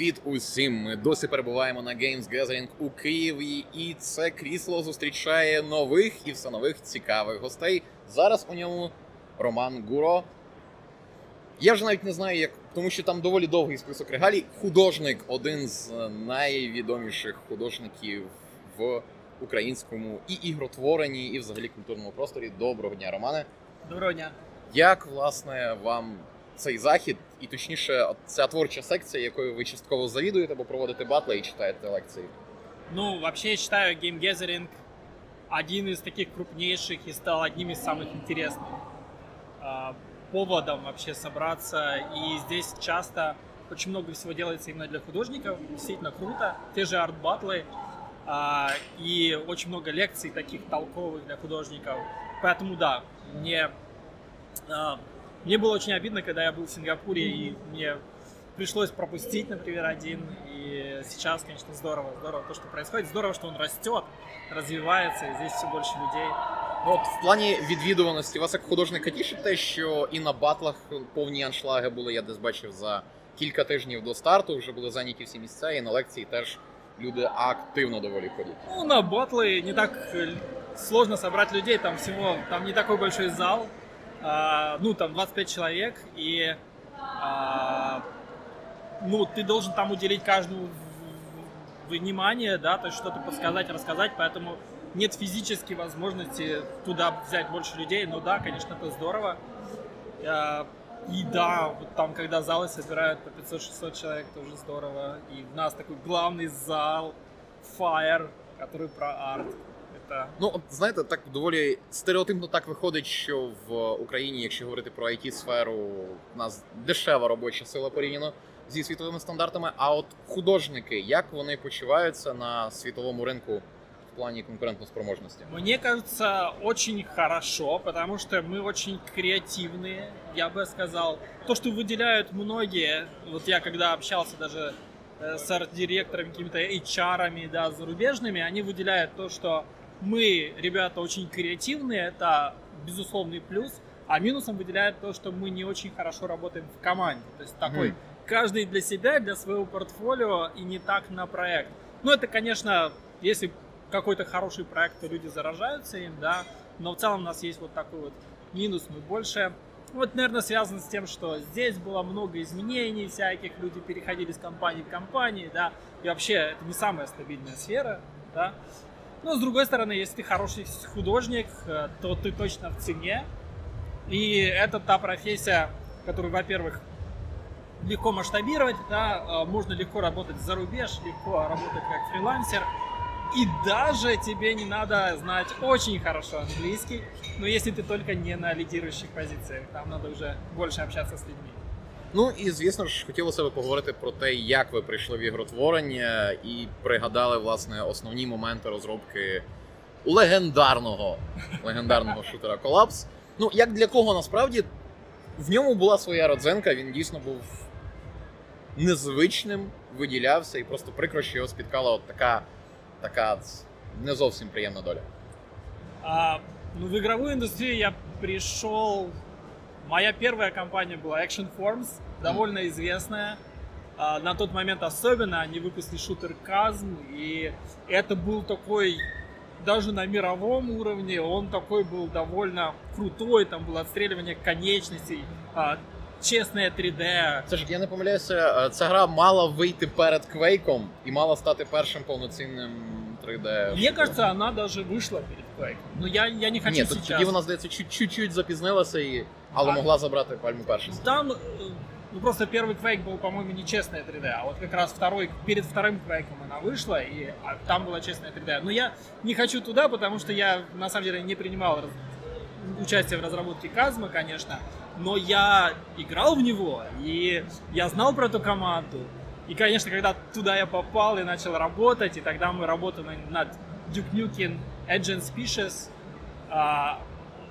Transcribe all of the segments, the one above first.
Привіт усім! Ми досі перебуваємо на Games Gathering у Києві, і це крісло зустрічає нових і все нових цікавих гостей. Зараз у ньому Роман Гуро. Я вже навіть не знаю, як, тому що там доволі довгий список регалій. Художник, один з найвідоміших художників в українському і ігротворенні, і взагалі культурному просторі. Доброго дня, Романе. Доброго дня. Як власне вам цей захід, і точніше, от ця творча секція, якою ви частково завідуєте, бо проводите батли і читаєте лекції? Ну, вообще я считаю Game Gathering один из таких крупнейших и стал одним из самых интересных а, поводом вообще собраться. И здесь часто очень много всего делается именно для художников. Действительно круто. Те же арт-батлы. а, и очень много лекций таких толковых для художников. Поэтому да, мне, а, мне было очень обидно, когда я был в Сингапуре, и мне пришлось пропустить, например, один. И сейчас, конечно, здорово, здорово то, что происходит. Здорово, что он растет, развивается, и здесь все больше людей. Ну, от в плані відвідуваності вас як художника тішить те, що і на батлах повні аншлаги були, я десь бачив за кілька тижнів до старту, вже були зайняті всі місця, і на лекції теж люди активно доволі ходять. Ну, на батлы не так э, сложно собрать людей, там всего, там не такой большой зал, а, ну, там 25 человек, и, а, ну, ты должен там уделить каждому внимание, да, то есть что-то подсказать, рассказать, поэтому нет физической возможности туда взять больше людей, но да, конечно, это здорово. А, И да, вот там, когда залы собирают по 500-600 человек, тоже здорово. И у нас такой главный зал, Fire, который про арт Это Ну, от знаєте, так доволі стереотипно так виходить, що в Україні, якщо говорити про it сферу у нас дешева робоча сила порівняно зі світовими стандартами. А от художники, як вони почуваються на світовому ринку в плані конкурентноспроможності? Мне кажется, очень хорошо, потому что мы очень креативные, я бы сказал. То, что выделяют многие, вот я когда общался даже э, с арт-директорами, какими-то HR, да, зарубежными, они выделяют то, что мы, ребята, очень креативные, это безусловный плюс, а минусом выделяют то, что мы не очень хорошо работаем в команде. То есть такой Мгм. каждый для себя, для своего портфолио и не так на проект. Ну, это, конечно, если какой-то хороший проект, то люди заражаются им, да, но в целом у нас есть вот такой вот минус, мы больше, вот, наверное, связано с тем, что здесь было много изменений всяких, люди переходили с компании в компании, да, и вообще это не самая стабильная сфера, да, но с другой стороны, если ты хороший художник, э, то ты точно в цене, и это та профессия, которую, во-первых, легко масштабировать, да, э, можно легко работать за рубеж, легко работать как фрилансер, и даже тебе не надо знать очень хорошо английский, но если ты только не на лидирующих позициях, там надо уже больше общаться с людьми. Ну і звісно ж, хотілося б поговорити про те, як ви прийшли в ігротворення, і пригадали власне основні моменти розробки легендарного легендарного шутера Collapse. Ну як для кого насправді в ньому була своя родзинка, він дійсно був незвичним, виділявся, і просто прикро, що його спіткала от така, така не зовсім приємна доля. А, ну, в игровую индустрию я пришел... Моя первая компания была Action Forms, довольно известная. А, на тот момент особенно они выпустили шутер Казм, и это был такой даже на мировом уровне он такой был довольно крутой, там было отстреливание конечностей, а, честное 3D. Це ж я не помиляюся, е, ця гра мала вийти перед Квейком і мала стати першим повноцінним 3D. Мне кажется, она даже вышла перед Quake. Но я, я не хочу Ні, то- сейчас. тоді вона здається чуть- чуть-чуть запізнилася, і... але А. могла забрати пальму першості. Там, э, ну просто первый Quake был, по-моему, не честная 3D, а вот как раз второй, перед вторым Quake она вышла, и а, там была честная 3D. Но я не хочу туда, потому что я, на самом деле, не принимал участие в разработке Казма, конечно, но я играл в него, и я знал про эту команду. И, конечно, когда туда я попал и начал работать, и тогда мы работали над Duke Nukem Agent Species, а,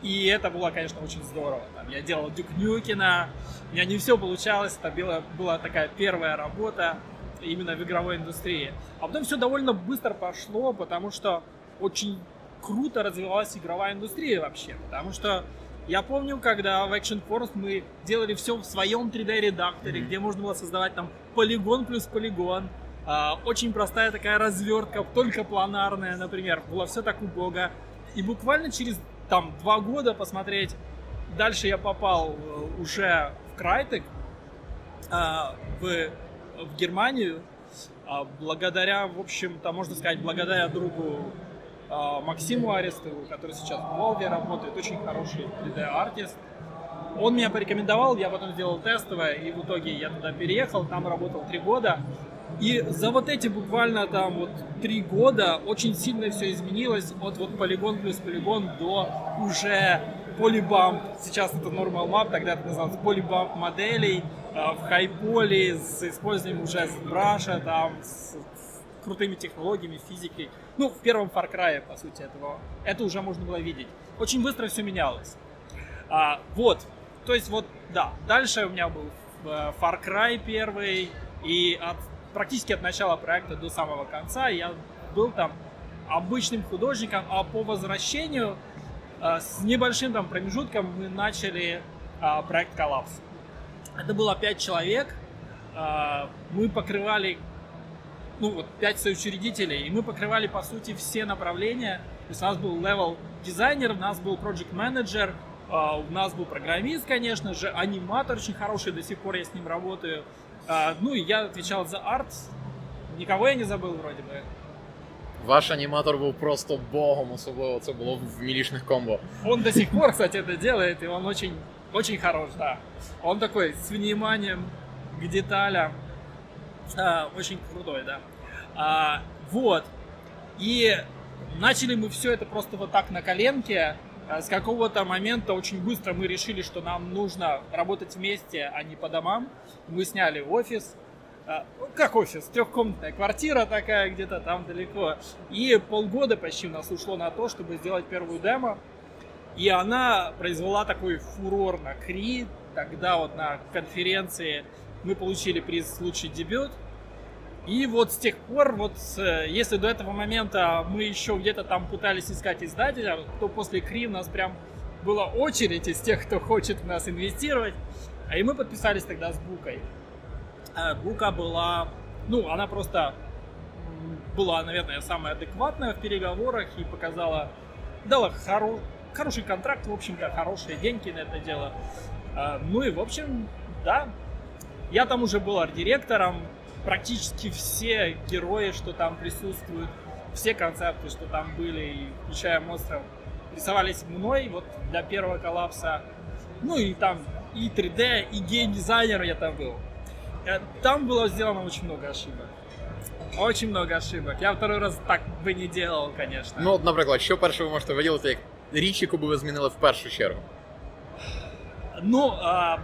и это было, конечно, очень здорово. Там я делал Дюк Нюкина, у меня не все получалось, это была, была такая первая работа именно в игровой индустрии. А потом все довольно быстро пошло, потому что очень круто развивалась игровая индустрия вообще, потому что Я помню, когда в Action Force мы делали все в своем 3D-редакторе, mm-hmm. где можно было создавать там полигон плюс полигон. А, очень простая такая развертка, только планарная, например. Было все так убого. И буквально через там два года посмотреть, дальше я попал э, уже в Крайтек, а, в, в Германию, а, благодаря, в общем-то, можно сказать, благодаря другу а, Максиму Арестову, который сейчас в Волге работает, очень хороший 3D-артист. Он меня порекомендовал, я потом сделал тестовое, и в итоге я туда переехал, там работал три года. И за вот эти буквально там вот три года очень сильно все изменилось от вот полигон плюс полигон до уже полибамп. Сейчас это normal map, тогда это называлось полибамп моделей а, в хайполе с использованием уже браша, там, с, с крутыми технологиями, физикой. Ну, в первом Far Cry, по сути, этого, это уже можно было видеть. Очень быстро все менялось. А, вот, то есть вот, да, дальше у меня был э, Far Cry первый, и от, практически от начала проекта до самого конца я был там обычным художником, а по возвращению э, с небольшим там промежутком мы начали э, проект «Collapse». Это было пять человек. А, мы покрывали, ну вот, пять соучредителей, и мы покрывали, по сути, все направления. То есть у нас был level дизайнер, у нас был project менеджер, у нас был программист, конечно же, аниматор очень хороший, до сих пор я с ним работаю. А, ну и я отвечал за арт. Никого я не забыл вроде бы. Ваш аніматор був просто богом, особливо це було в мілішних комбо. Он до сих пор, кстати, это делает, и он очень очень хорош, да. Он такой с вниманием к деталям. А, очень крутой, да. А, вот. И начали мы все это просто вот так на коленке. А, с какого-то момента очень быстро мы решили, что нам нужно работать вместе, а не по домам. Мы сняли офис. А, как офис? Трехкомнатная квартира такая где-то там далеко. И полгода почти у нас ушло на то, чтобы сделать первую демо. И она произвела такой фурор на Кри. Тогда вот на конференции мы получили приз «Лучший дебют». И вот с тех пор, вот если до этого момента мы еще где-то там пытались искать издателя, то после Кри у нас прям была очередь из тех, кто хочет в нас инвестировать. А и мы подписались тогда с Букой. А Бука была, ну, она просто была, наверное, самая адекватная в переговорах и показала, дала хоро хороший контракт, в общем-то, хорошие деньги на это дело. А, ну и, в общем, да, я там уже был арт-директором, практически все герои, что там присутствуют, все концепты, что там были, включая монстров, рисовались мной вот для первого коллапса. Ну и там и 3D, и гейм-дизайнер я там был. Э, там было сделано очень много ошибок. Очень много ошибок. Я второй раз так бы не делал, конечно. Ну, от, наприклад, що перше ви можете виділити як річ, яку би ви змінили в першу чергу? Ну, а,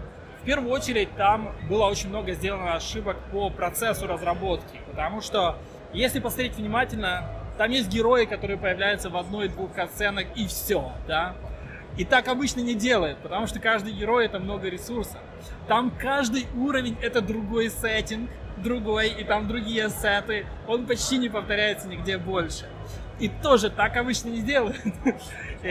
в первую очередь, там было очень много сделано ошибок по процессу разработки. Потому что, если посмотреть внимательно, там есть герои, которые появляются в одной-двух сценах и все, да. И так обычно не делают, потому что каждый герой это много ресурсов. Там каждый уровень это другой сеттинг, другой, и там другие сеты. Он почти не повторяется нигде больше. И тоже так обычно не делают.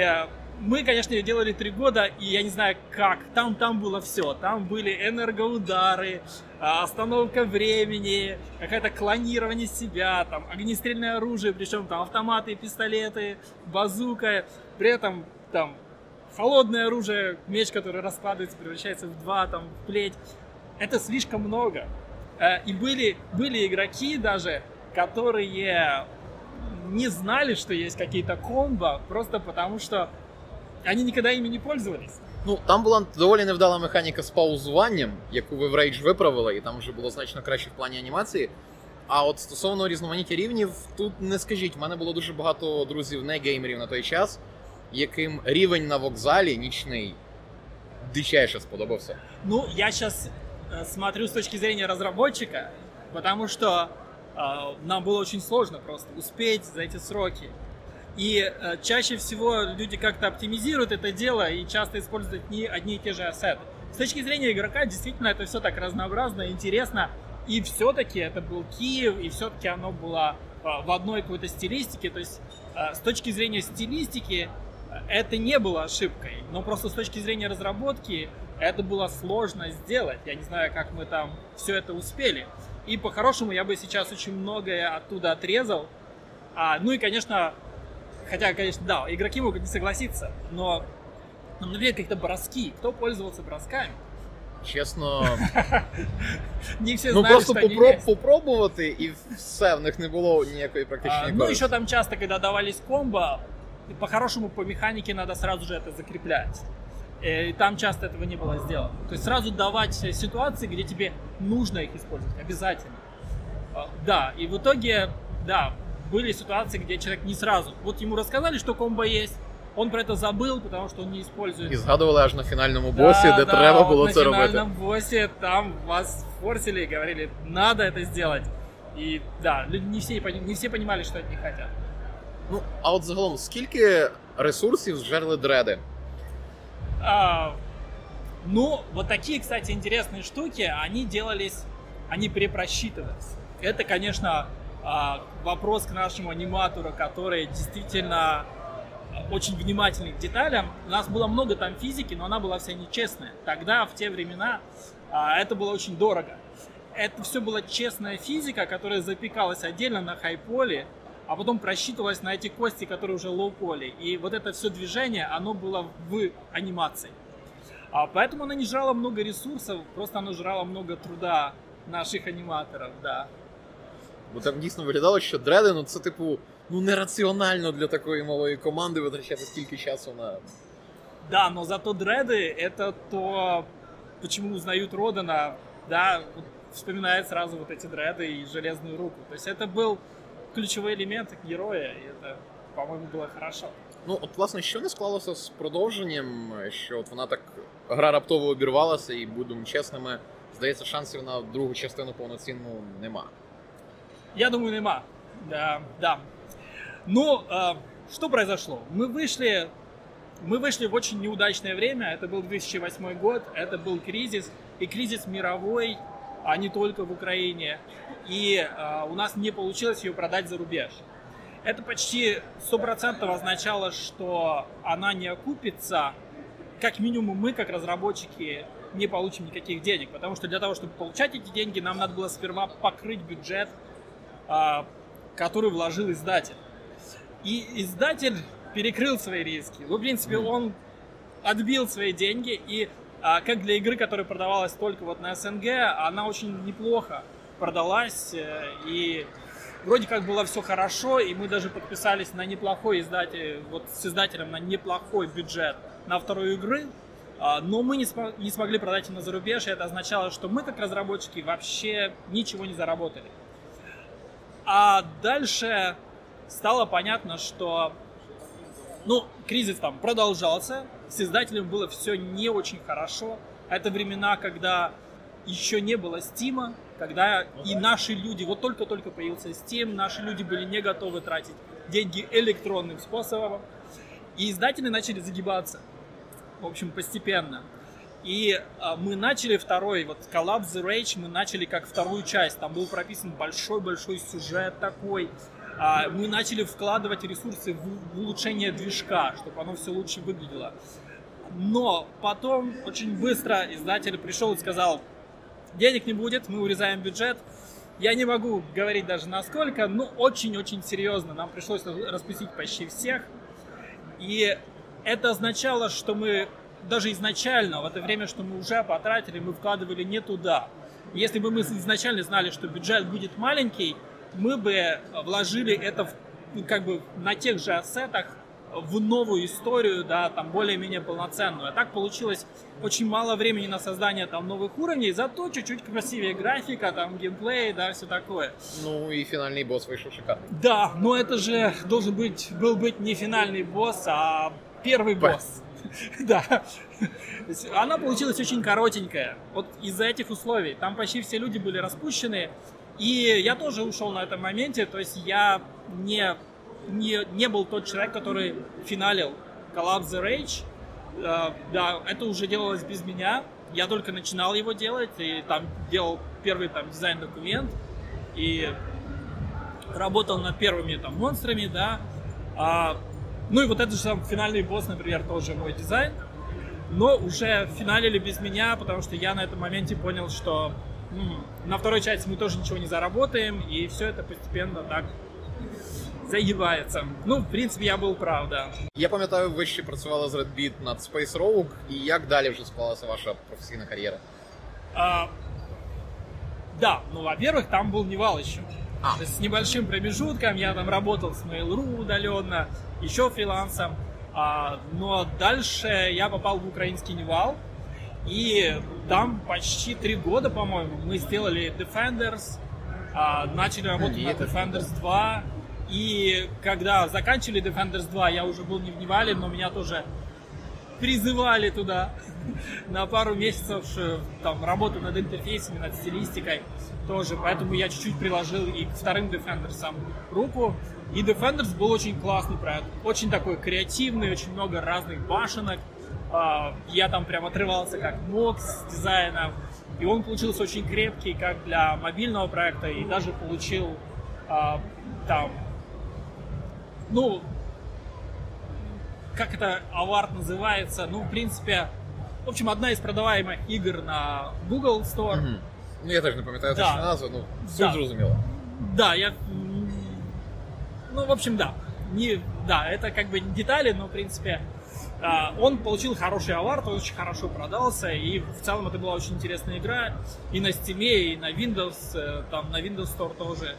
Мы, конечно, ее делали три года, и я не знаю как. Там, там было все. Там были энергоудары, а, остановка времени, какое-то клонирование себя, там огнестрельное оружие, причем там автоматы, пистолеты, базука. При этом там холодное оружие, меч, который раскладывается, превращается в два, там, в плеть. Это слишком много. Э, и были, были игроки даже, которые не знали, что есть какие-то комбо, просто потому что они никогда ими не пользовались. Ну, там була доволі невдала механіка з паузуванням, яку ви в Rage виправили, і там вже було значно краще в плані анімації. А от стосовно різноманіття рівнів, тут не скажіть, в мене було дуже багато друзів не геймерів на той час, яким рівень на вокзалі нічний дичайше сподобався. Ну, я сейчас э, смотрю с точки зрения разработчика, потому что э, нам было очень сложно просто успеть за эти сроки. И э, чаще всего люди как-то оптимизируют это дело и часто используют не одни и те же ассеты. С точки зрения игрока, действительно, это все так разнообразно, интересно. И все-таки это был Киев, и все-таки оно было э, в одной какой-то стилистике. То есть э, с точки зрения стилистики это не было ошибкой, но просто с точки зрения разработки это было сложно сделать. Я не знаю, как мы там все это успели. И по-хорошему я бы сейчас очень многое оттуда отрезал. А, ну и, конечно, хотя, конечно, да, игроки могут не согласиться, но, ну, например, какие-то броски. Кто пользовался бросками? Чесно, Не все ну знали, просто что они попро- есть. попробувати, і все, в них не було ніякої А, практичної ну, користі. еще там часто, когда давались комбо, по-хорошему по механике надо сразу же это закреплять. Э, И там часто этого не было сделано. То есть сразу давать э, ситуации, где тебе нужно их использовать, обязательно. А, Да, и в итоге, да, были ситуации, где человек не сразу. Вот ему рассказали, что комбо есть, он про это забыл, потому что он не использует. І згадували аж на фінальному босі, де треба вот було на це робити. финальном боссе там вас форсили и говорили, надо это сделать. И да, люди не все, пони- не все понимали, что от них хотят. Ну, а от загалом, скільки ресурсів зжерли дреди? А, ну, вот такие, кстати, интересные штуки, они делались, они перепросчитывались. Это, конечно, а, вопрос к нашему аниматору, который действительно а, очень внимательный к деталям. У нас было много там физики, но она была вся нечестная. Тогда, в те времена, а, это было очень дорого. Это все была честная физика, которая запекалась отдельно на хайполе, а потом просчитывалась на эти кости, которые уже лоу-поле. И вот это все движение, оно было в анимации. А поэтому оно не жрало много ресурсов, просто оно жрало много труда наших аниматоров, да. Бо там дійсно виглядало, що дреди, ну це типу, ну нераціонально для такої малої команди витрачати стільки часу на. Да, но зато дреды это то, почему узнают Родана, да, вот вспоминает сразу вот эти дреды и железную руку. То есть это был ключевой элемент героя, и это, по-моему, было хорошо. Ну, от, власне, що не склалося з продовженням, що от вона так гра раптово обірвалася, і будемо чесними, здається, шансів на другу частину повноцінну нема. Я думаю, нема. Да, да. Ну, э, что произошло? Мы вышли, мы вышли в очень неудачное время. Это был 2008 год, это был кризис, и кризис мировой, а не только в Украине. И э, у нас не получилось ее продать за рубеж. Это почти 100% означало, что она не окупится. Как минимум мы, как разработчики, не получим никаких денег. Потому что для того, чтобы получать эти деньги, нам надо было сперва покрыть бюджет который вложил издатель. И издатель перекрыл свои риски. Ну, в принципе, Мгм. он отбил свои деньги, и а, как для игры, которая продавалась только вот на СНГ, она очень неплохо продалась, э, и вроде как было все хорошо, и мы даже подписались на неплохой издатель, вот с издателем на неплохой бюджет на вторую игры, а, но мы не, смо- не смогли продать ее на зарубеж, и это означало, что мы как разработчики вообще ничего не заработали. А дальше стало понятно, что ну, кризис там продолжался, с издателем было все не очень хорошо. Это времена, когда еще не было Стима, когда и наши люди, вот только-только появился Steam, наши люди были не готовы тратить деньги электронным способом. И издатели начали загибаться. В общем, постепенно. И а, мы начали второй, вот Collapse the Rage мы начали как вторую часть. Там был прописан большой-большой сюжет такой. А, мы начали вкладывать ресурсы в, в улучшение движка, чтобы оно все лучше выглядело. Но потом очень быстро издатель пришел и сказал, денег не будет, мы урезаем бюджет. Я не могу говорить даже насколько, но очень-очень серьезно. Нам пришлось распустить почти всех. И это означало, что мы даже изначально, в это время, что мы уже потратили, мы вкладывали не туда. Если бы мы изначально знали, что бюджет будет маленький, мы бы вложили это в, ну, как бы на тех же ассетах в новую историю, да, там более-менее полноценную. А так получилось очень мало времени на создание там новых уровней, зато чуть-чуть красивее графика, там геймплей, да, все такое. Ну і фінальний бос вийшов шикарний. Да, но это же должен быть, был быть не финальный босс, а первый босс. Да. Она получилась очень коротенькая. Вот из-за этих условий. Там почти все люди были распущены. И я тоже ушел на этом моменте. То есть я не, не, не был тот человек, который финалил Collapse the Rage. Э, Да, это уже делалось без меня. Я только начинал его делать. И там делал первый там дизайн-документ. И работал над первыми там монстрами, да. А, Ну и вот этот же сам финальный босс, например, тоже мой дизайн. Но уже финалили без меня, потому что я на этом моменте понял, что м, на второй части мы тоже ничего не заработаем, и все это постепенно так заїбається. Ну, в принципі, я був прав, да. Я пам'ятаю, ви ще працювали з Red Beat над Space Rogue, і як далі вже склалася ваша професійна кар'єра? А, да, ну, во-первых, там был Невал еще. А. То есть с небольшим промежутком я там работал с Mail.ru удаленно, еще фрилансом. А, но дальше я попал в украинский Nival. И там почти три года, по-моему, мы сделали Defenders, а, начали работать над Defenders 2. И когда заканчивали Defenders 2, я уже был не в Nival е, но меня тоже призывали туда на пару месяцев э, там работы над интерфейсами, над стилистикой тоже. Поэтому я чуть-чуть приложил и к вторым Defenders руку. И Defenders был очень классный проект. Очень такой креативный, очень много разных башенок. А, Я там прям отрывался как мог с дизайном. И он получился очень крепкий как для мобильного проекта. И даже получил а, там, ну, как это авард называется, ну, в принципе, в общем, одна из продаваемых игр на Google Store. Мгм. Ну я теж не пам'ятаю точно назву, ну суть зрозуміло. Да, я... Ну, в общем, да. Не, да, это как бы детали, но, в принципе, а, он получил хороший авард, он очень хорошо продался, и в целом это была очень интересная игра и на Steam, и на Windows, э, там на Windows Store тоже.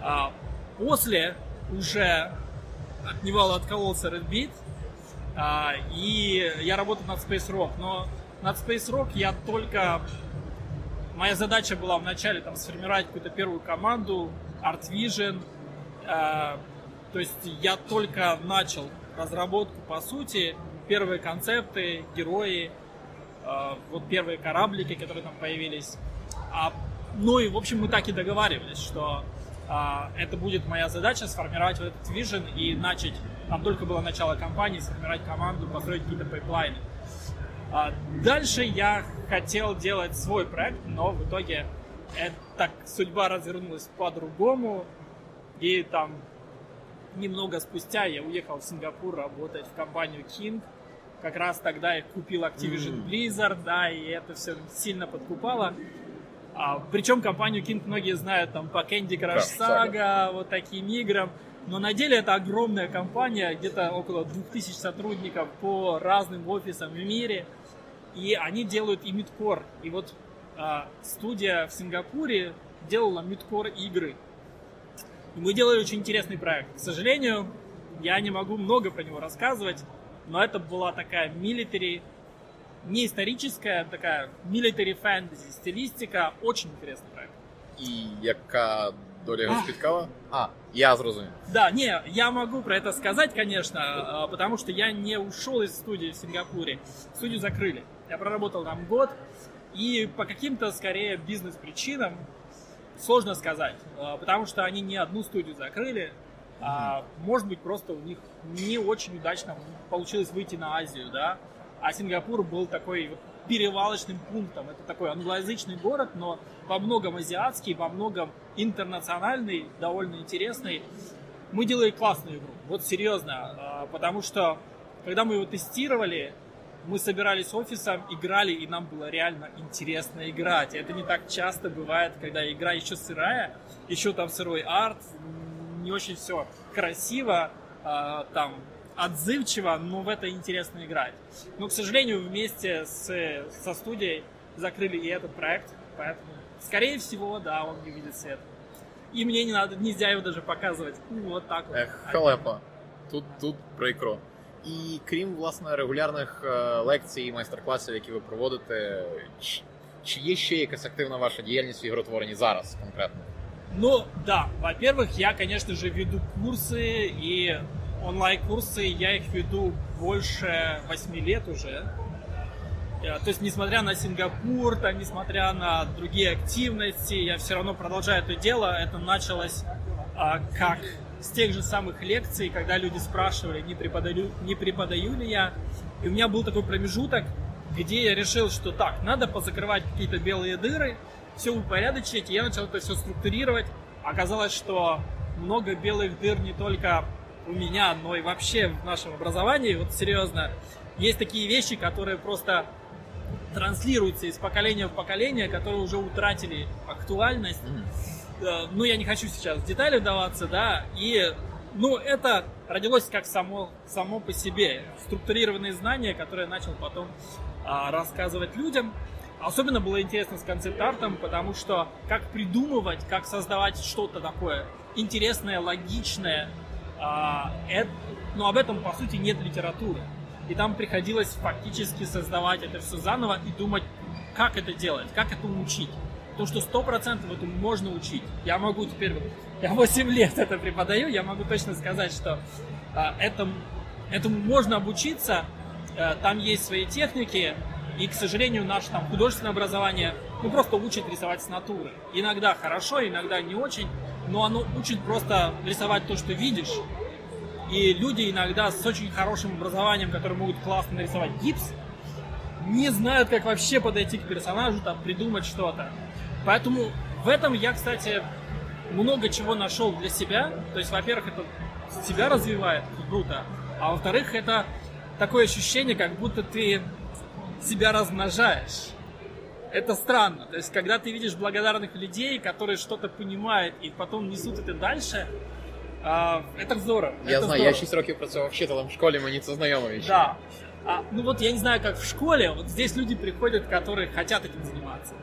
А, После уже от Невала откололся Red Beat, а, и я работал над Space Rock, но над Space Rock я только Моя задача была вначале там сформировать какую-то первую команду, Art Vision. э, то есть я только начал разработку по сути, первые концепты, герои, э, вот первые кораблики, которые там появились. А, ну и в общем мы так и договаривались, что а, это будет моя задача сформировать вот этот vision и начать, там только было начало компании, сформировать команду, построить какие-то пайплайны. А Дальше я хотел делать свой проект, но в итоге это, так судьба развернулась по-другому. И там немного спустя я уехал в Сингапур работать в компанию King. Как раз тогда их купил Activision. Blizzard, да, и это все сильно подкупало. А, причем компанию King многие знают там по Candy Crush Crush Saga. Saga, вот таким играм. Но на деле это огромная компания, где-то около 2000 сотрудников по разным офисам в мире. И они делают и мидкор. И вот а, студия в Сингапуре делала мидкор игры. И мы делали очень интересный проект. К сожалению, я не могу много про него рассказывать, но это была такая military, не историческая, такая military fantasy стилистика. Очень интересный проект. І яка доля його спіткала? А, я зрозумів. Да, не, я могу про это сказать, конечно, а, потому что я не ушел из студии в Сингапуре. Студию закрыли. Я проработал там год, и по каким-то, скорее, бизнес-причинам сложно сказать, а, потому что они не одну студию закрыли, а может быть просто у них не очень удачно получилось выйти на Азию, да, а Сингапур был такой вот перевалочным пунктом. Это такой англоязычный город, но во многом азиатский, во многом интернациональный, довольно интересный. Мы делали классную игру, вот серьезно, а, потому что когда мы его тестировали, мы собирались офисом, играли, и нам было реально интересно играть. Это не так часто бывает, когда игра еще сырая, еще там сырой арт, не очень все красиво, а, там отзывчиво, но в это интересно играть. Но, к сожалению, вместе с, со студией закрыли и этот проект, поэтому, скорее всего, да, он не видит свет. И мне не надо, нельзя его даже показывать. Ну, вот так вот. Ех, халепа. Тут, тут прикро. І крім власне регулярних е, лекцій і майстер-класів, які ви проводите, чи, чи є ще якась активна ваша діяльність в ігротворенні зараз конкретно? Ну, да, во-первых, я, конечно же, веду курсы, и онлайн-курсы, я их веду больше 8 лет уже. Э, То есть, несмотря на Сингапур, там, несмотря на другие активности, я все равно продолжаю это дело. Это началось а, как с тех же самых лекций, когда люди спрашивали, не преподаю, не преподаю ли я. И у меня был такой промежуток, где я решил, что так, надо позакрывать какие-то белые дыры, все упорядочить, и я начал это все структурировать. Оказалось, что много белых дыр не только у меня, но и вообще в нашем образовании, вот серьезно, есть такие вещи, которые просто транслируются из поколения в поколение, которые уже утратили актуальность. Mm. Ну, я не хочу сейчас в детали вдаваться, да, и ну, это родилось как само, само по себе. Структурированные знания, которые я начал потом а, рассказывать людям. Особенно было интересно с концепт-артом, потому что как придумывать, как создавать что-то такое интересное, логичное, а, это, но об этом, по сути, нет литературы. И там приходилось фактически создавать это все заново и думать, как это делать, как это учить. То, что сто процентов этому можно учить. Я могу теперь, я 8 лет это преподаю, я могу точно сказать, что а, этому, этому можно обучиться, а, там есть свои техники, и, к сожалению, наше там художественное образование, ну, просто учит рисовать с натуры. Иногда хорошо, иногда не очень, но оно учит просто рисовать то, что видишь. И люди иногда с очень хорошим образованием, которые могут классно нарисовать гипс, не знают, как вообще подойти к персонажу, там, придумать что-то. Поэтому в этом я, кстати, много чего нашел для себя. То есть, во-первых, это себя развивает, круто. А во-вторых, это такое ощущение, как будто ты себя размножаешь. Это странно. То есть, когда ты видишь благодарных людей, которые что-то понимают и потом несут это дальше, а, это здорово. Я это знаю, здорово. я 6 років працював вчителем в школі, мені це знайомо. Да. А, ну вот я не знаю, как в школе, вот здесь люди приходят, которые хотят этим заниматься.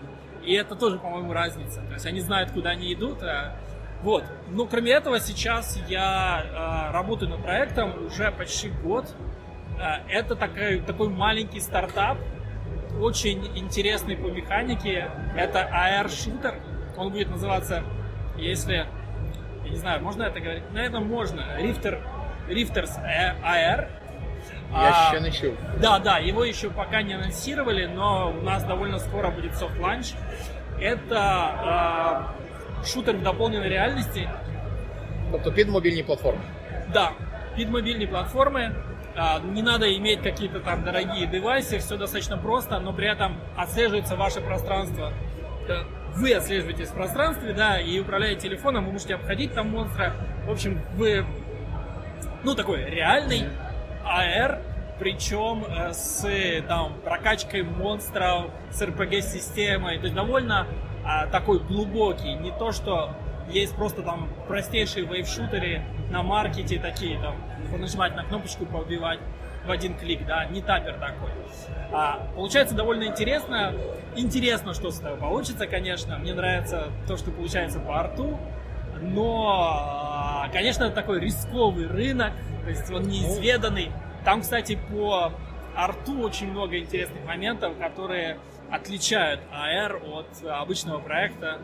И это тоже, по-моему, разница. То есть они знают, куда они идут. А... Вот. Ну, кроме этого, сейчас я э, работаю над проектом уже почти год. Э, это такой, такой маленький стартап, очень интересный по механике. Это AR-шутер. Он будет называться, если... Я не знаю, можно это говорить? Наверное, можно. Rifter, Rifters AR. Я а, еще не чув. Да, да, его еще пока не анонсировали, но у нас довольно скоро будет soft launch. Это э, шутер в дополненной реальности. Тобто під мобільні платформи. Да, під мобильные платформы. А, не надо иметь какие-то там дорогие девайсы, все достаточно просто, но при этом отслеживается ваше пространство. Э, вы отслеживаетесь в пространстве, да, и управляя телефоном, вы можете обходить там монстра. В общем, вы, ну, такой реальный AR, причем э, с там, прокачкой монстров, с RPG-системой. То есть довольно а, такой глубокий. Не то, что есть просто там простейшие вейв-шутеры на маркете такие, там, нажимать на кнопочку, поубивать в один клик, да, не тапер такой. А, получается довольно интересно. Интересно, что с тобой получится, конечно. Мне нравится то, что получается по арту. Но, а, конечно, такой рисковый рынок, то есть он неизведанный. Там, кстати, по арту очень много интересных моментов, которые отличают AR от обычного проекта.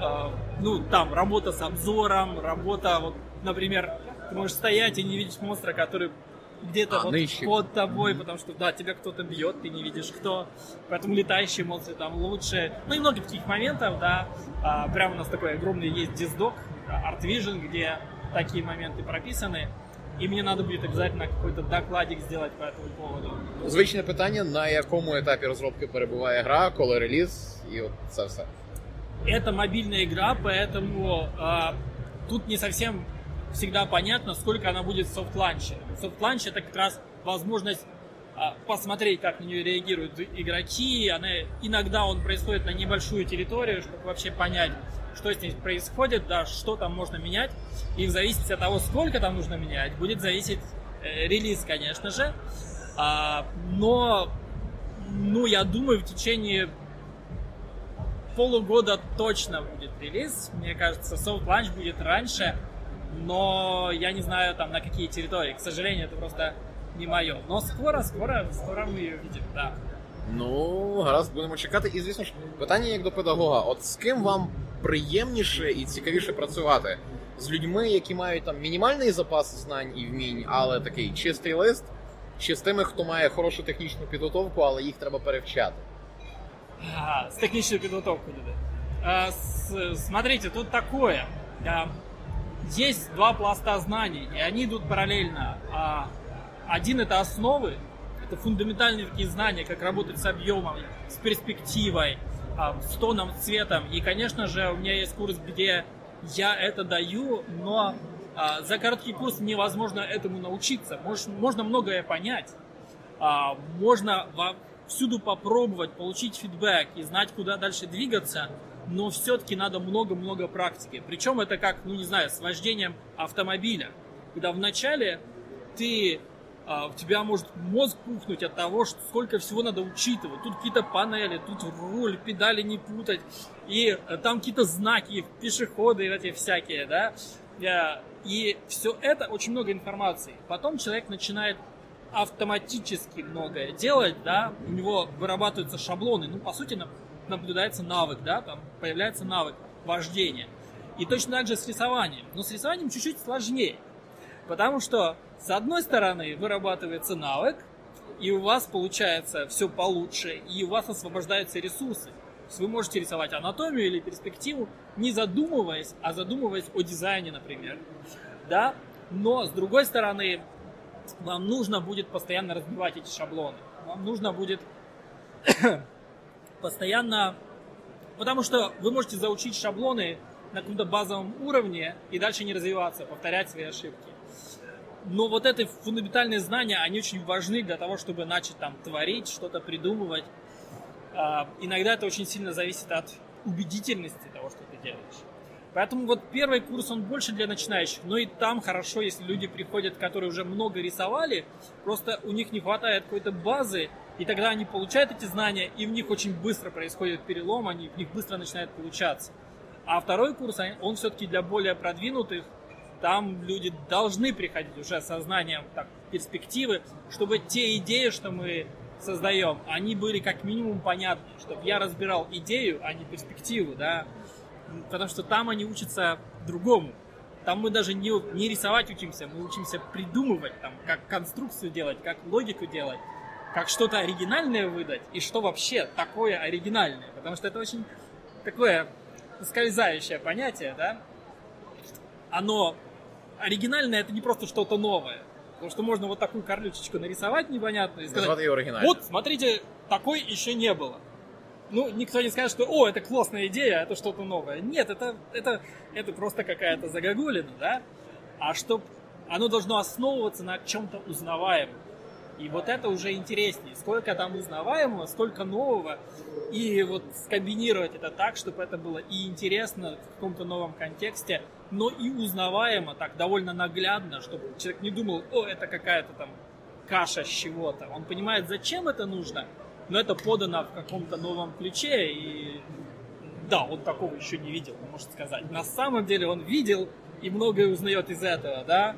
А, ну, там работа с обзором, работа, вот, например, ты можешь стоять и не видеть монстра, который где-то а, вот под тобой, потому что, да, тебя кто-то бьет, ты не видишь кто. Поэтому летающие монстры там лучше. Ну и много таких моментов, да. А, прямо у нас такой огромный есть диздок, Art Vision, где такие моменты прописаны І мені треба буде обов'язково какой-то докладик сделать по этому поводу. Звичне питання, на якому етапі розробки перебуває гра, коли реліз, і от це все. Это мобильная игра, поэтому э, тут не совсем всегда понятно, сколько она будет в софт-ланче. Софт-ланч это как раз возможность а, посмотреть, как на нее реагируют игроки. Она, иногда он происходит на небольшую территорию, чтобы вообще понять, что с ней происходит, да, что там можно менять. И в зависимости от того, сколько там нужно менять, будет зависеть э, релиз, конечно же. А, но, ну, я думаю, в течение полугода точно будет релиз. Мне кажется, soft launch будет раньше но я не знаю там на какие территории. К сожалению, это просто не мое. Но скоро, скоро, скоро ми її увидим, да. Ну, гаразд, будемо чекати. І звісно ж, питання як до педагога: от з ким вам приємніше і цікавіше працювати? З людьми, які мають там мінімальний запас знань і вмінь, але такий чистий лист, чи з тими, хто має хорошу технічну підготовку, але їх треба перевчати? А, с техничной подготовкой, да. А, с, смотрите, тут такое. Есть два пласта знаний, и они идут параллельно. А один это основы, это фундаментальные такие знания, как работать с объемом, с перспективой, а, с тоном, цветом. И, конечно же, у меня есть курс, где я это даю, но а, за короткий курс невозможно этому научиться. Можно многое понять, а, можно всюду попробовать, получить фидбэк и знать, куда дальше двигаться, но все-таки надо много-много практики. Причем это как, ну не знаю, с вождением автомобиля. Когда вначале ты у тебя может мозг пухнуть от того, что сколько всего надо учитывать. Тут какие-то панели, тут руль, педали не путать, и э, там какие-то знаки, пешеходы эти всякие, да. Э, и все это очень много информации. Потом человек начинает автоматически многое делать, да, у него вырабатываются шаблоны, ну, по сути, наблюдается навык, да, там появляется навык вождения. И точно так же с рисованием. Но с рисованием чуть-чуть сложнее. Потому что, с одной стороны, вырабатывается навык, и у вас получается все получше, и у вас освобождаются ресурсы. То есть вы можете рисовать анатомию или перспективу, не задумываясь, а задумываясь о дизайне, например. Да? Но, с другой стороны, вам нужно будет постоянно разбивать эти шаблоны. Вам нужно будет постоянно... Потому что вы можете заучить шаблоны на каком-то базовом уровне и дальше не развиваться, повторять свои ошибки но вот эти фундаментальные знания, они очень важны для того, чтобы начать там творить, что-то придумывать. А, иногда это очень сильно зависит от убедительности того, что ты делаешь. Поэтому вот первый курс, он больше для начинающих, но и там хорошо, если люди приходят, которые уже много рисовали, просто у них не хватает какой-то базы, и тогда они получают эти знания, и в них очень быстро происходит перелом, они в них быстро начинает получаться. А второй курс, он все-таки для более продвинутых, там люди должны приходить уже с сознанием так, перспективы, чтобы те идеи, что мы создаем, они были как минимум понятны, чтобы я разбирал идею, а не перспективу, да, потому что там они учатся другому. Там мы даже не, не рисовать учимся, мы учимся придумывать, там, как конструкцию делать, как логику делать, как что-то оригинальное выдать и что вообще такое оригинальное, потому что это очень такое скользающее понятие, да, оно оригинальное это не просто что-то новое. Потому что можно вот такую карлючечку нарисовать непонятно и сказать, вот, смотрите, такой еще не было. Ну, никто не скажет, что, о, это классная идея, это что-то новое. Нет, это, это, это просто какая-то загогулина, да? А что оно должно основываться на чем-то узнаваемом. И вот это уже интереснее. Сколько там узнаваемого, сколько нового. И вот скомбинировать это так, чтобы это было и интересно в каком-то новом контексте, но и узнаваемо, так довольно наглядно, чтобы человек не думал, о, это какая-то там каша с чего-то. Он понимает, зачем это нужно, но это подано в каком-то новом ключе, и да, он такого еще не видел, можно сказать. На самом деле он видел и многое узнает из этого, да,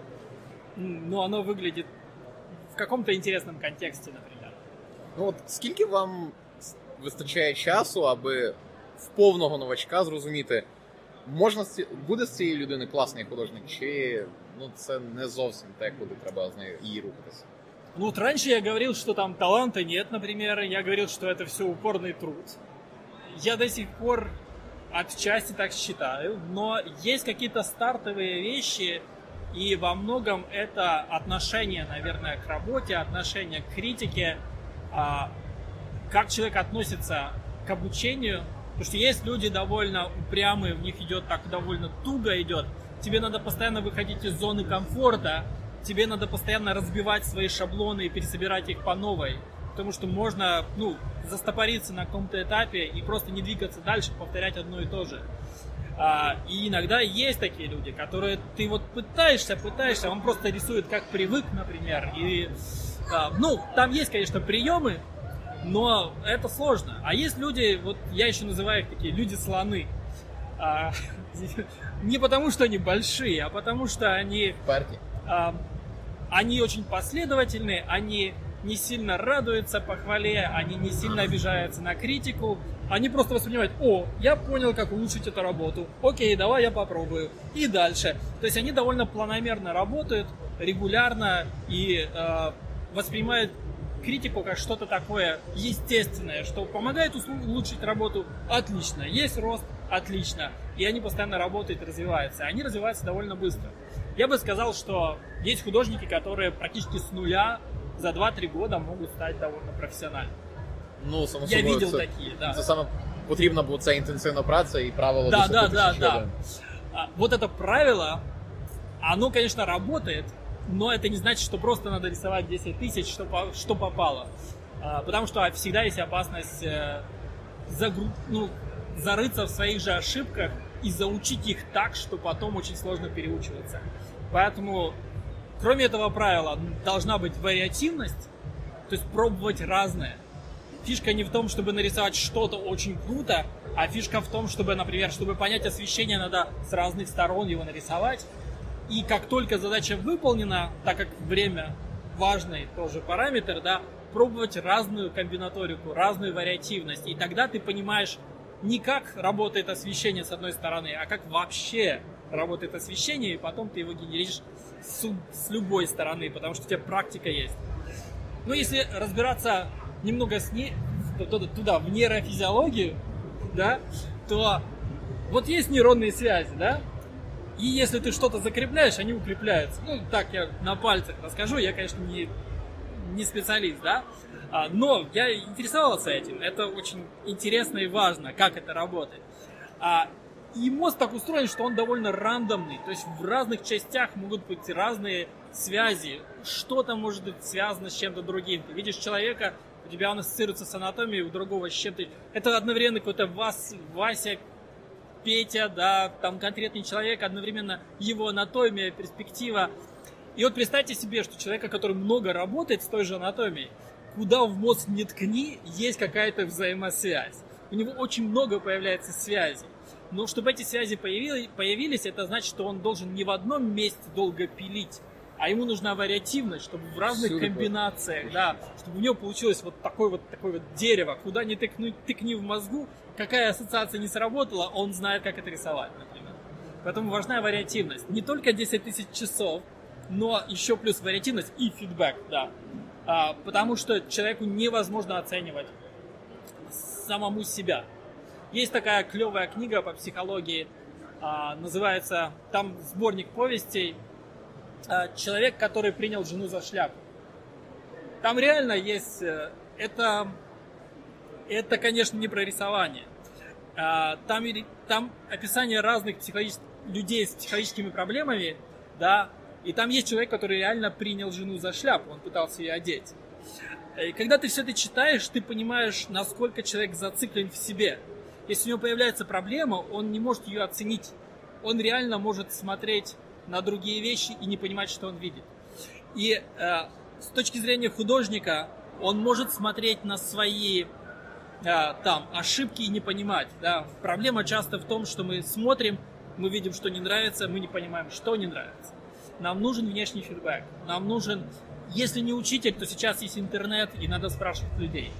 но оно выглядит в каком-то интересном контексте, например. Ну от скільки вам вистачає часу, аби в повного новачка зрозуміти, можна буде з цієї людини класний художник, чи ну це не зовсім те, куди треба з нею її рухатися? Ну, вот раньше я говорил, что там таланта нет, например. Я говорил, что это все упорный труд. Я до сих пор отчасти так считаю, но есть какие-то стартовые вещи, и во многом это отношение, наверное, к работе, отношение к критике, а, как человек относится к обучению, Потому что есть люди довольно упрямые, в них идет так довольно туго идет. Тебе надо постоянно выходить из зоны комфорта, тебе надо постоянно разбивать свои шаблоны и пересобирать их по новой. Потому что можно, ну, застопориться на каком-то этапе и просто не двигаться дальше, повторять одно и то же. А, и иногда есть такие люди, которые ты вот пытаешься, пытаешься, он просто рисует как привык, например. И, а, ну, там есть, конечно, приемы, но это сложно. А есть люди, вот я еще называю их такие люди-слоны. А, не потому, что они большие, а потому, что они... Парки. А, они очень последовательные, они не сильно радуются похвале, они не сильно обижаются на критику, они просто воспринимают, о, я понял, как улучшить эту работу, окей, давай я попробую, и дальше. То есть они довольно планомерно работают, регулярно и э, воспринимают критику как что-то такое естественное, что помогает улучшить работу, отлично. Есть рост, отлично. И они постоянно работают развиваются. Они развиваются довольно быстро. Я бы сказал, что есть художники, которые практически с нуля за 2-3 года могут стать довольно профессиональными. Ну, само Я видел це, такие, да. Це саме потрібна була ця інтенсивна праця і правило Да, да, да, да. А, вот это правило, Оно, конечно, работает, но это не значит, что просто надо рисовать 10 тысяч, что, что попало. А, потому что всегда есть опасность э, загру... ну, зарыться в своих же ошибках и заучить их так, что потом очень сложно переучиваться. Поэтому, кроме этого правила, должна быть вариативность, то есть пробовать разное. Фишка не в том, чтобы нарисовать что-то очень круто, а фишка в том, чтобы, например, чтобы понять освещение, надо с разных сторон его нарисовать. И как только задача выполнена, так как время важный тоже параметр, да, пробовать разную комбинаторику, разную вариативность. И тогда ты понимаешь не как работает освещение с одной стороны, а как вообще работает освещение, и потом ты его генеришь с, с любой стороны, потому что у тебя практика есть. Ну, если разбираться немного с ней, туда, в нейрофизиологию, да, то вот есть нейронные связи, да, и если ты что-то закрепляешь, они укрепляются. Ну, так я на пальцах расскажу, я, конечно, не, не специалист, да, а, но я интересовался этим, это очень интересно и важно, как это работает. А, и мозг так устроен, что он довольно рандомный, то есть в разных частях могут быть разные связи, что-то может быть связано с чем-то другим. Ты видишь человека, тебя он ассоциируется с анатомией, у другого с чем-то. Это одновременно какой-то Вас, Вася, Петя, да, там конкретный человек, одновременно его анатомия, перспектива. И вот представьте себе, что человека, который много работает с той же анатомией, куда в мозг не ткни, есть какая-то взаимосвязь. У него очень много появляется связей. Но чтобы эти связи появились, появились, это значит, что он должен не в одном месте долго пилить, а ему нужна вариативность, чтобы в разных Сюда комбинациях, да, чтобы у него получилось вот такое вот такое вот дерево, куда не тыкни, тыкни в мозгу, какая ассоциация не сработала, он знает, как это рисовать, например. Поэтому важна вариативность. Не только 10 тысяч часов, но еще плюс вариативность и фидбэк, да. А, потому что человеку невозможно оценивать самому себя. Есть такая клевая книга по психологии, а, называется, там сборник повестей «Человек, который принял жену за шляпу». Там реально есть, э, это, это конечно, не про рисование. А, там, там описание разных психологических людей с психологическими проблемами, да, и там есть человек, который реально принял жену за шляпу, он пытался ее одеть. И когда ты все это читаешь, ты понимаешь, насколько человек зациклен в себе. Если у него появляется проблема, он не может ее оценить. Он реально может смотреть на другие вещи и не понимать, что он видит. И э, с точки зрения художника, он может смотреть на свои э, там ошибки и не понимать. Да. Проблема часто в том, что мы смотрим, мы видим, что не нравится, мы не понимаем, что не нравится. Нам нужен внешний фидбэк. Нам нужен, если не учитель, то сейчас есть интернет, и надо спрашивать людей.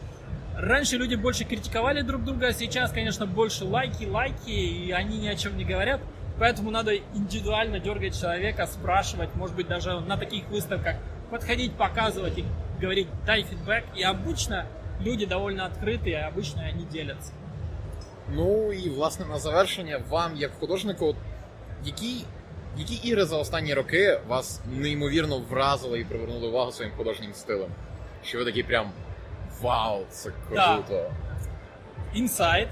Раньше люди больше критиковали друг друга, а сейчас, конечно, больше лайки, лайки, и они ни о чем не говорят. Поэтому надо индивидуально дергать человека, спрашивать, может быть, даже на таких выставках подходить, показывать и говорить, дай фидбэк. И обычно люди довольно открытые, и обычно они делятся. Ну і власне на завершення вам, як художнику, які які ігри за останні роки вас неймовірно вразили і привернули увагу своїм художнім стилем? Що ви такі прям вау, це круто. Да. Inside,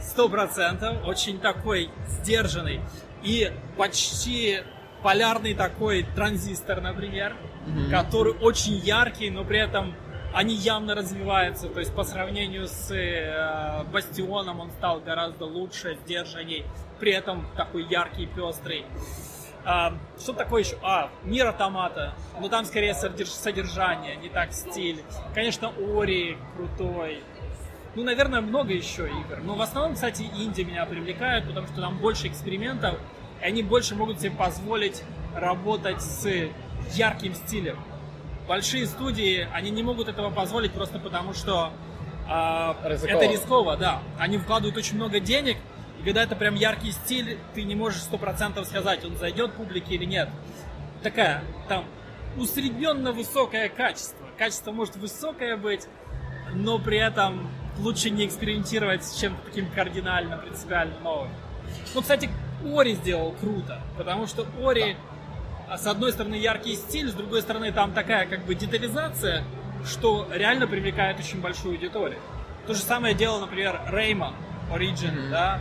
сто процентов, очень такой сдержанный и почти полярный такой транзистор, например, mm-hmm. который очень яркий, но при этом они явно развиваются. То есть по сравнению с э, Бастионом он стал гораздо лучше, сдержанней, при этом такой яркий, пестрый. А, что такое еще? А, Мир Автомата. Ну там скорее содержание, не так стиль. Конечно, Ори крутой. Ну, наверное, много еще игр. Но в основном, кстати, инди меня привлекают, потому что там больше экспериментов, и они больше могут себе позволить работать с ярким стилем. Большие студии, они не могут этого позволить просто потому, что э, это рисково, да. Они вкладывают очень много денег, и когда это прям яркий стиль, ты не можешь сто процентов сказать, он зайдет публике или нет. Такая, там, усредненно высокое качество. Качество может высокое быть, но при этом лучше не экспериментировать с чем-то таким кардинально, принципиально новым. Ну, кстати, Ори сделал круто, потому что Ори, да. с одной стороны, яркий стиль, с другой стороны, там такая как бы детализация, что реально привлекает очень большую аудиторию. То же самое делал, например, Реймон Origin, mm-hmm. да,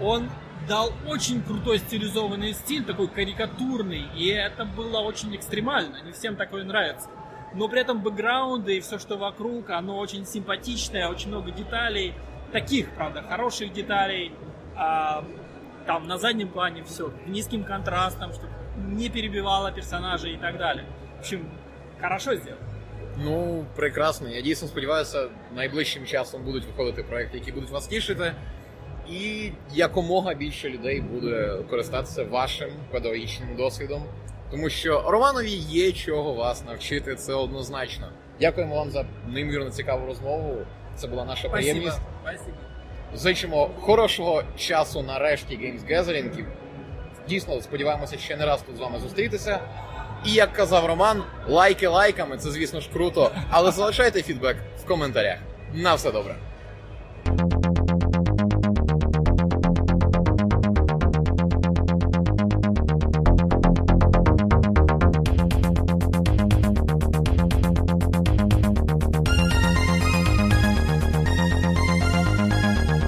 он дал очень крутой стилизованный стиль, такой карикатурный, и это было очень экстремально, не всем такое нравится Но при этом бэкграунды и все, что вокруг, оно очень симпатичное, очень много деталей, таких, правда, хороших деталей, а, там на заднем плане все, низким контрастом, чтобы не перебивало персонажей и так далее. В общем, хорошо сделано. Ну, прекрасно. Я дійсно сподіваюся, найближчим часом будуть виходити проекти, які будуть вас тішити. І якомога більше людей буде користатися вашим педагогічним досвідом, Тому що Романові є чого вас навчити, це однозначно. Дякуємо вам за неймовірно цікаву розмову. Це була наша Спасибо. приємність. Спасибо. Зичимо хорошого часу на решті Games Gathering. Дійсно, сподіваємося ще не раз тут з вами зустрітися. І як казав Роман, лайки лайками, це звісно ж круто, але залишайте фідбек в коментарях. На все добре.